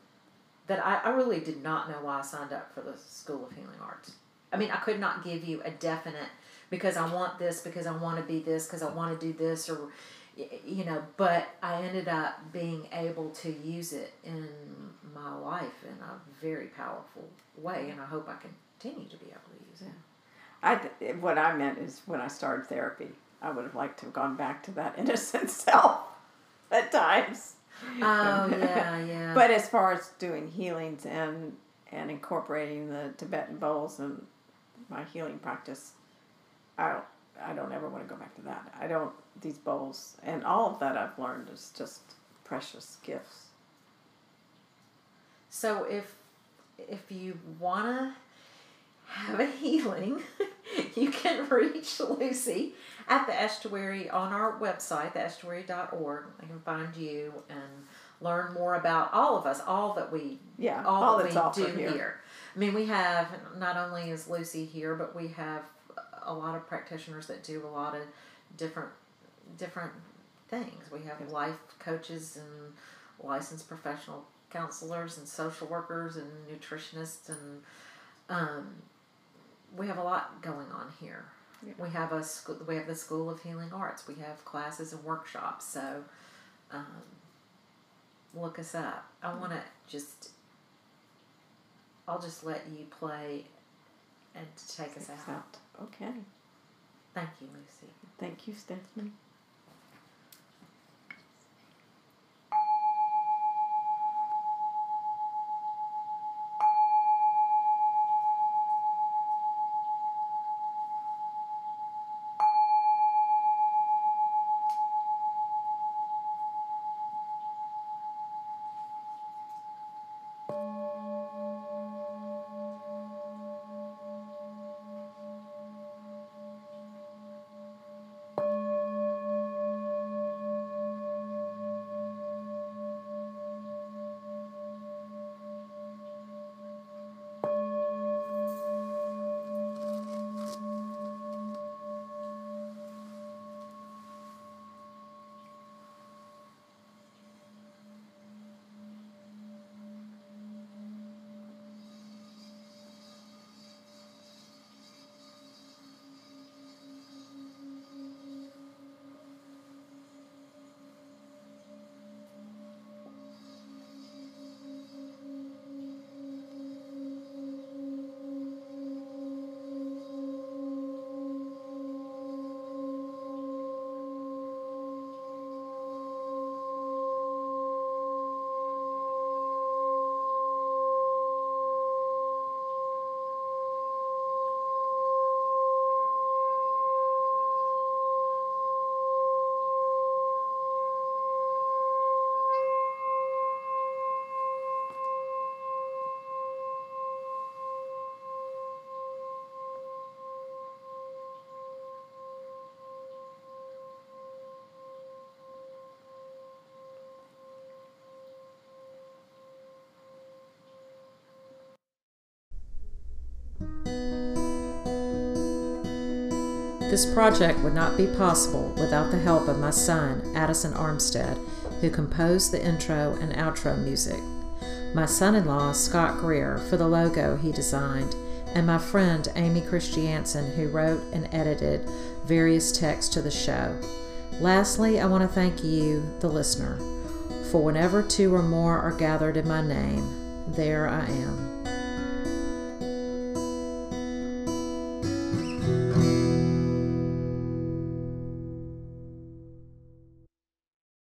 that I, I really did not know why I signed up for the School of Healing Arts. I mean, I could not give you a definite because I want this, because I want to be this, because I want to do this, or you know. But I ended up being able to use it in my life in a very powerful way, and I hope I continue to be able to use it. I th- what I meant is when I started therapy, I would have liked to have gone back to that innocent self at times. Oh yeah, yeah. But as far as doing healings and and incorporating the Tibetan bowls and my healing practice, I don't, I don't ever want to go back to that. I don't these bowls and all of that I've learned is just precious gifts. So if if you wanna have a healing, you can reach Lucy at the estuary on our website, theestuary.org. They can find you and learn more about all of us, all that we Yeah, all, all that we do here. here. I mean, we have not only is Lucy here, but we have a lot of practitioners that do a lot of different different things. We have life coaches and licensed professional counselors and social workers and nutritionists and um, we have a lot going on here. Yeah. We have a school. We have the School of Healing Arts. We have classes and workshops. So, um, look us up. I want to just. I'll just let you play, and take us out. Out. Okay. Thank you, Lucy. Thank you, Stephanie. This project would not be possible without the help of my son, Addison Armstead, who composed the intro and outro music, my son in law, Scott Greer, for the logo he designed, and my friend Amy Christiansen, who wrote and edited various texts to the show. Lastly, I want to thank you, the listener, for whenever two or more are gathered in my name, there I am.